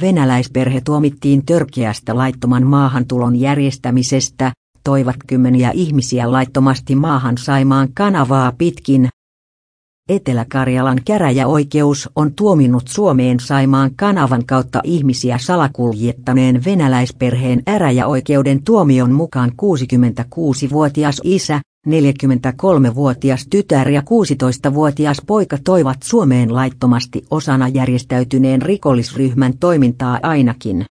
Venäläisperhe tuomittiin törkeästä laittoman maahantulon järjestämisestä, toivat kymmeniä ihmisiä laittomasti maahan Saimaan kanavaa pitkin. Etelä-Karjalan käräjäoikeus on tuominnut Suomeen Saimaan kanavan kautta ihmisiä salakuljettaneen venäläisperheen äräjäoikeuden tuomion mukaan 66-vuotias isä, 43-vuotias tytär ja 16-vuotias poika toivat Suomeen laittomasti osana järjestäytyneen rikollisryhmän toimintaa ainakin